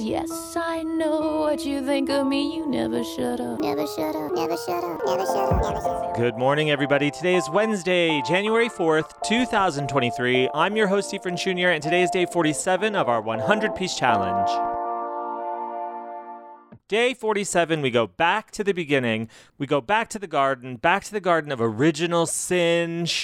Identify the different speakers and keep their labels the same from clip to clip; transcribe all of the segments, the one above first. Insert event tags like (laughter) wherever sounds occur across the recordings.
Speaker 1: Yes, I know what you think of me. You never shut up.
Speaker 2: Never shut up, never shut up, never shut up, never shut up.
Speaker 3: Good morning, everybody. Today is Wednesday, January 4th, 2023. I'm your host, Efren Jr., and today is day 47 of our 100 piece challenge. Day 47, we go back to the beginning. We go back to the garden, back to the garden of original sensuality.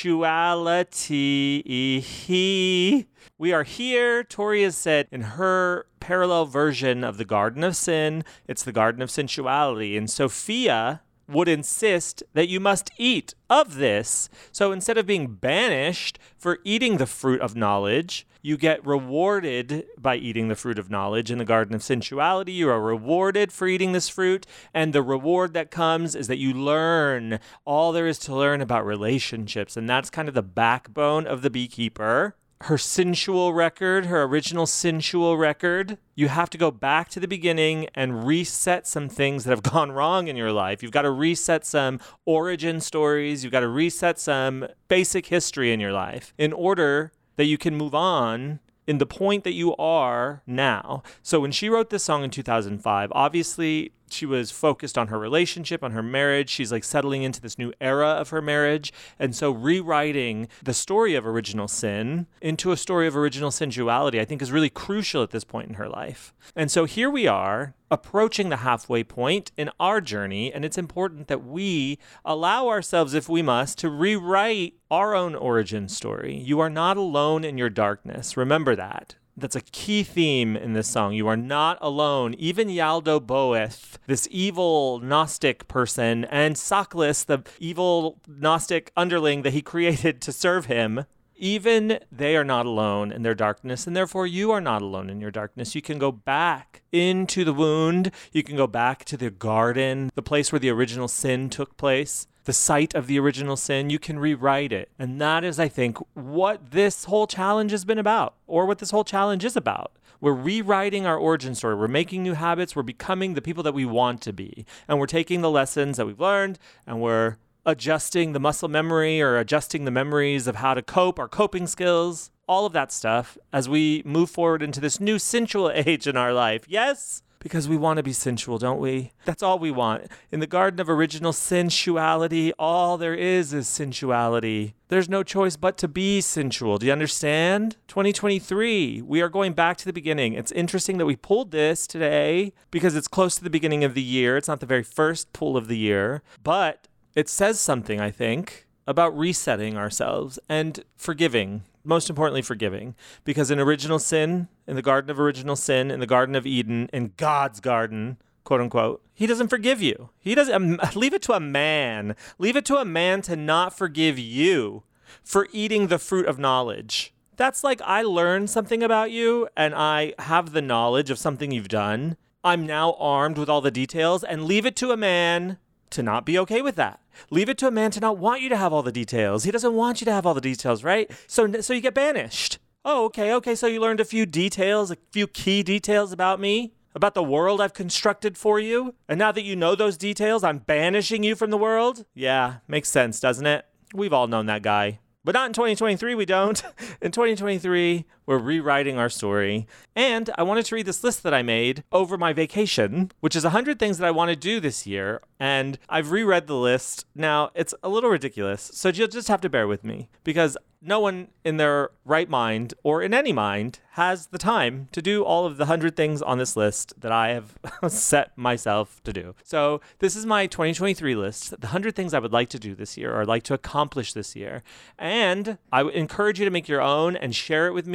Speaker 3: We are here, Tori has said, in her parallel version of the Garden of Sin. It's the Garden of Sensuality. And Sophia would insist that you must eat of this. So instead of being banished for eating the fruit of knowledge, you get rewarded by eating the fruit of knowledge in the garden of sensuality. You are rewarded for eating this fruit, and the reward that comes is that you learn all there is to learn about relationships, and that's kind of the backbone of the beekeeper her sensual record, her original sensual record. You have to go back to the beginning and reset some things that have (laughs) gone wrong in your life. You've got to reset some origin stories. You've got to reset some basic history in your life in order that you can move on in the point that you are now. So when she wrote this song in 2005, obviously she was focused on her relationship, on her marriage. She's like settling into this new era of her marriage. And so rewriting the story of original sin into a story of original sensuality, I think is really crucial at this point in her life. And so here we are approaching the halfway point in our journey. And it's important that we allow ourselves, if we must, to rewrite our own origin story. You are not alone in your darkness. Remember that that's a key theme in this song. You are not alone. Even Ialdabaoth, this evil Gnostic person, and Saklas, the evil Gnostic underling that he (laughs) created to serve him, even they are not alone in their darkness, and therefore you are not alone in your darkness. You can go back into the wound. You can go back to the garden, the place where the original sin took place the site of the original sin, you can rewrite it. And that is, I think, what this whole challenge has been about, or what this whole challenge is about. We're rewriting our origin story. We're making new habits. We're becoming the people that we want to be. And we're taking the lessons that we've learned and we're adjusting the muscle memory or adjusting the memories of how to cope, our coping skills, all of that stuff as we move forward into this new sensual (laughs) age in our life. Yes? Because we want to be sensual, don't we? That's all we want. In the garden of original sensuality, all there is is sensuality. There's no choice but to be sensual. Do you understand? 2023, we are going back to the beginning. It's interesting that we pulled this today because it's close to the beginning of the year. It's not the very first pull of the year, but it says something, I think, about resetting ourselves and forgiving most importantly, forgiving. Because in original sin, in the Garden of Original Sin, in the Garden of Eden, in God's garden, quote unquote, He doesn't forgive you. He doesn't, um, (laughs) leave it to a man. Leave it to a man to not forgive you for eating the fruit of knowledge. That's like I learned something about you and I have the knowledge of something you've done. I'm now armed with all the details and leave it to a man to not be okay with that. Leave it to a man to not want you to have all the details. He doesn't want you to have all the details, right? So so you get banished. Oh, okay, okay. So you learned a few details, a few key details about me, about the world I've constructed for you. And now that you know those details, I'm banishing you from the world? Yeah, makes sense, doesn't it? We've all known that guy. But not in 2023, we don't. (laughs) In 2023, we're rewriting our story. And I wanted to read this list that I made over my vacation, which is 100 things that I want to do this year. And I've reread the list. Now, it's a little ridiculous. So you'll just have to bear with me because no one in their right mind or in any mind has the time to do all of the 100 things on this list that I have (laughs) set myself to do. So, this is my 2023 list, the 100 things I would like to do this year or like to accomplish this year. And I would encourage you to make your own and share it with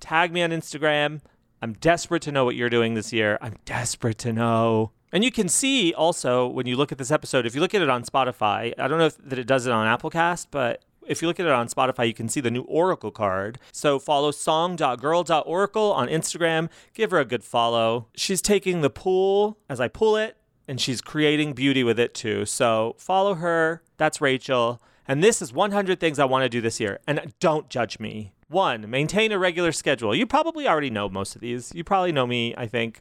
Speaker 3: Tag me on Instagram. I'm desperate to know what you're doing this year. I'm desperate to know. And you can see also when you look at this episode, if you look at it on Spotify, I don't know if that it does it on Applecast, but if you look at it on Spotify, you can see the new Oracle card. So follow song.girl.oracle on Instagram. Give her a good follow. She's taking the pool as I pull it, and she's creating beauty with it too. So follow her. That's Rachel. And this is 100 things I want to do this year. And don't judge me. One, maintain a regular schedule. You probably already know most of these. You probably know me, I think.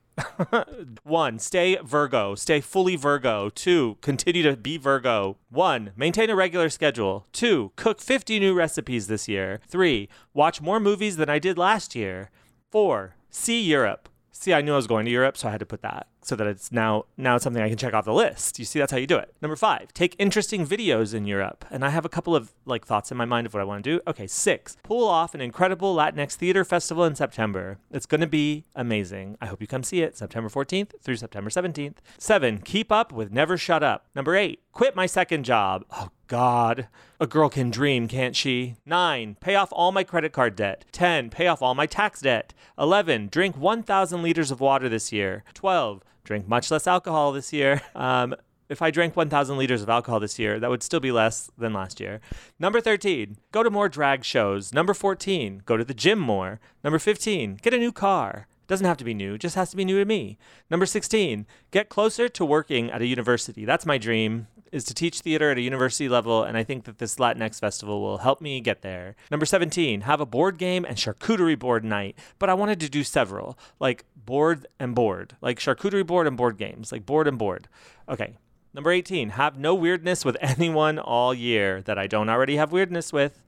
Speaker 3: (laughs) One, stay Virgo. Stay fully Virgo. Two, continue to be Virgo. One, maintain a regular schedule. Two, cook 50 new recipes this year. Three, watch more movies than I did last year. Four, see Europe. See, I knew I was going to Europe, so I had to put that so that it's now now it's something I can check off the list. You see, that's how you do it. Number five, take interesting videos in Europe, and I have a couple of like thoughts in my mind of what I want to do. Okay, six, pull off an incredible Latinx theater festival in September. It's going to be amazing. I hope you come see it, September 14th through September 17th. Seven, keep up with Never Shut Up. Number eight, quit my second job. Oh God. A girl can dream, can't she? 9. Pay off all my credit card debt. 10. Pay off all my tax debt. 11. Drink 1,000 liters of water this year. 12. Drink much less alcohol this year. (laughs) Um, if I drank 1,000 liters of alcohol this year, that would still be less than last year. Number 13, go to more drag shows. Number 14, go to the gym more. Number 15, get a new car. Doesn't have to be new, just has to be new to me. Number 16, get closer to working at a university. That's my dream is to teach theater at a university level, and I think that this Latinx festival will help me get there. Number 17, have a board game and charcuterie board night, but I wanted to do several, like board and board, like charcuterie board and board games, like board and board. Okay. Number 18, have no weirdness with (laughs) anyone all year that I don't already have weirdness with.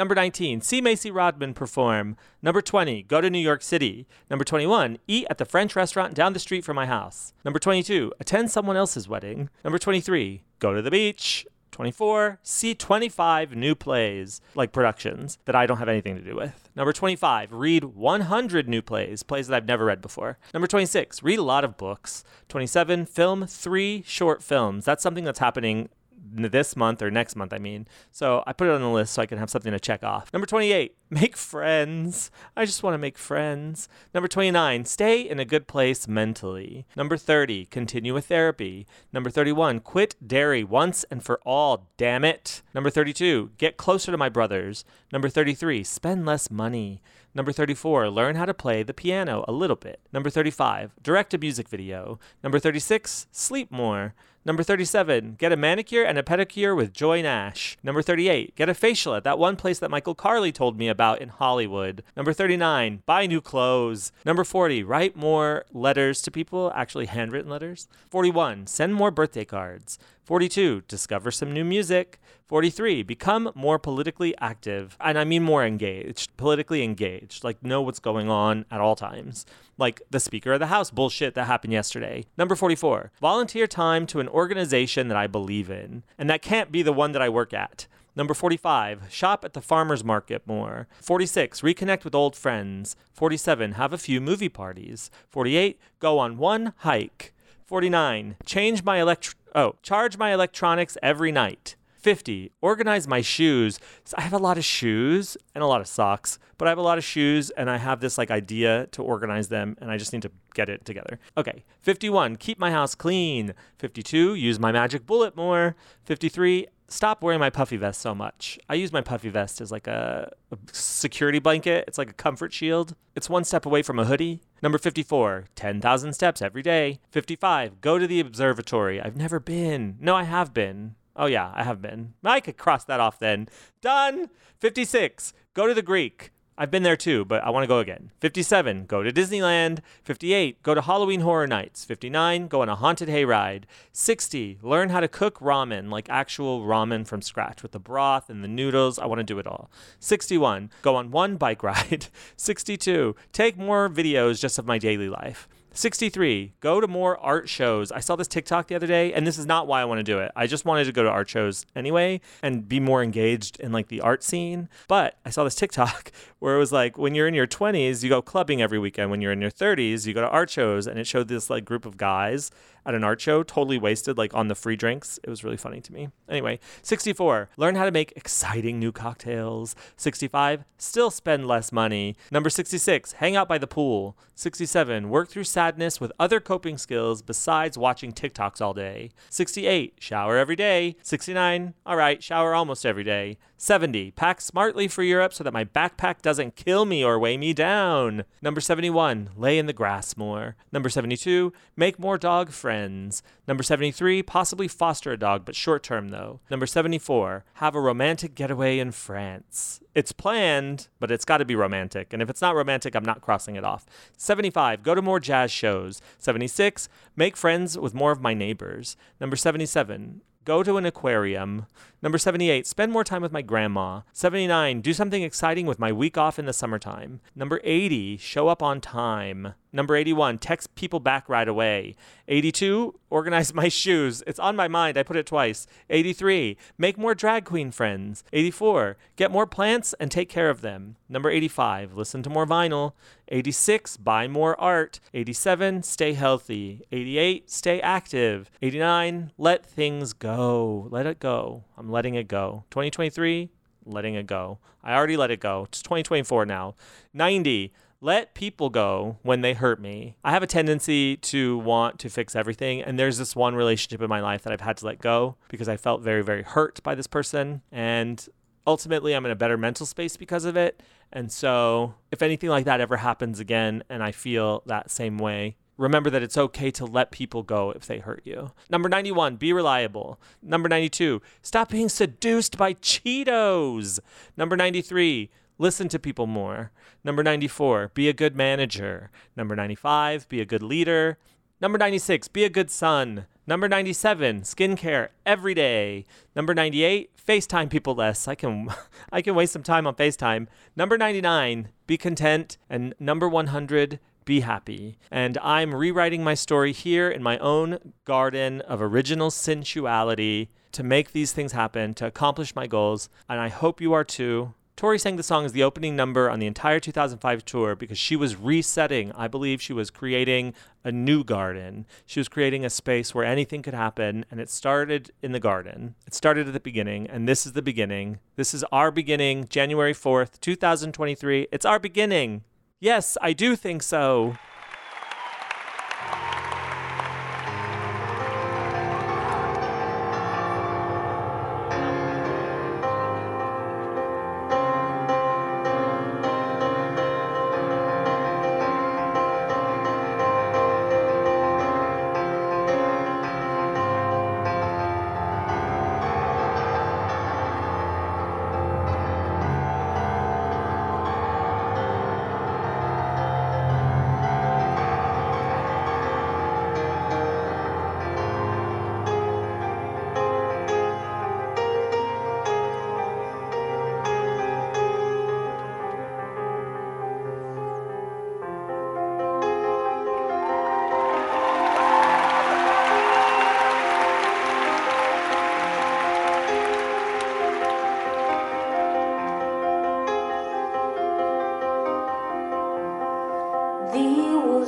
Speaker 3: Number 19, see Macy Rodman perform. Number 20, go to New York City. Number 21, eat at the French restaurant down the street from my house. Number 22, attend someone else's wedding. Number 23, go to the beach. 24, see 25 new plays, like productions, that I don't have anything to do with. Number 25, read 100 new plays, plays that I've never read before. Number 26, read a lot of books. 27, film three short films. That's something that's happening this month or next month, I mean. So I put it on the list so I can have something to check off. Number 28, make friends. I just want to make friends. Number 29, stay in a good place mentally. Number 30, continue with therapy. Number 31, quit dairy once and for all, damn it. Number 32, get closer to my brothers. Number 33, spend less money. Number 34, learn how to play the piano a little bit. Number 35, direct a music video. Number 36, sleep more. Number 37, get a manicure and a pedicure with Joy Nash. Number 38, get a facial at that one place that Michael Carley told me about in Hollywood. Number 39, buy new clothes. Number 40, write more letters to people, actually handwritten letters. 41, send more birthday cards. 42, discover some new music. 43, become more politically active. And I mean more engaged, politically engaged, like know what's going on at all times. Like the Speaker of the House bullshit that happened yesterday. Number 44, volunteer time to an organization that I believe in. And that can't be the one that I work at. Number 45, shop at the farmer's market more. 46, reconnect with old friends. 47, have a few movie parties. 48, go on one hike. 49, change my elect oh, charge my electronics every night. 50, organize my shoes. So I have a lot of shoes and a lot of socks, but I have a lot of shoes and I have this like idea to organize them and I just need to get it together. Okay. 51, keep my house clean. 52, use my magic bullet more. 53, stop wearing my puffy vest so much. I use my puffy vest as like a, a, security blanket. It's like a comfort shield. It's one step away from a hoodie. Number 54, 10,000 steps every day. 55, go to the observatory. I've never been. No, I have been. Oh, yeah, I have been. I could cross that off then. Done. 56. Go to the Greek. I've been there too, but I want to go again. 57, go to Disneyland. 58, go to Halloween Horror Nights. 59, go on a haunted hayride. 60, learn how to cook ramen, like actual ramen from scratch with the broth and the noodles. I want to do it all. 61, go on one bike (laughs) ride. 62, take more videos just of my daily life. 63, go to more art shows. I saw this TikTok the other day, and this is not why I want to do it. I just wanted to go to art shows anyway and be more engaged in like the art scene. But I saw this TikTok (laughs) where it was like when you're in your 20s, you go clubbing every weekend. When you're in your 30s, you go to art shows, and it showed this like group of guys at an art show, totally wasted, like on the free drinks. It was really funny to me. Anyway, 64, learn how to make exciting new cocktails. 65, still spend less money. Number 66, hang out by the pool. 67, work through sadness with other coping skills besides watching TikToks all day. 68, shower every day. 69, all right, shower almost every day. 70, pack smartly for Europe so that my backpack doesn't kill me or weigh me down. Number 71, lay in the grass more. Number 72, make more dog friends. Number 73, possibly foster a dog, but short term though. Number 74, have a romantic getaway in France. It's planned, but it's got to be romantic. And if it's not romantic, I'm not crossing it off. 75, go to more jazz shows. 76, make friends with more of my neighbors. Number 77, go to an aquarium. Number 78, spend more time with my grandma. 79, do something exciting with my week off in the summertime. Number 80, show up on time. Number 81, text people back right away. 82, organize my shoes. It's on my mind. I put it twice. 83, make more drag queen friends. 84, get more plants and take care of them. Number 85, listen to more vinyl. 86, buy more art. 87, stay healthy. 88, stay active. 89, let things go. Let it go. I'm letting it go. 2023, letting it go. I already let it go. It's 2024 now. 90, let people go when they hurt me. I have a tendency to want to fix everything. And there's this one relationship in my life that I've had to let go because I felt very, very hurt by this person. And ultimately, I'm in a better mental space because of it. And so, if anything like that ever happens again and I feel that same way, remember that it's okay to let people go if they hurt you. Number 91, be reliable. Number 92, stop being seduced by Cheetos. Number 93, listen to people more. Number 94, be a good manager. Number 95, be a good leader. Number 96, be a good son. Number 97, skincare every day. Number 98, FaceTime people less. I can (laughs) I can waste some time on FaceTime. Number 99, be content. And number 100, be happy. And I'm rewriting my story here in my own garden of original sensuality to make these things happen, to accomplish my goals. And I hope you are too. Tori sang the song as the opening number on the entire 2005 tour because she was resetting. I believe she was creating a new garden. She was creating a space where anything could happen, and it started in the garden. It started at the beginning, and this is the beginning. This is our beginning, January 4th, 2023. It's our beginning. Yes, I do think so.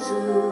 Speaker 4: There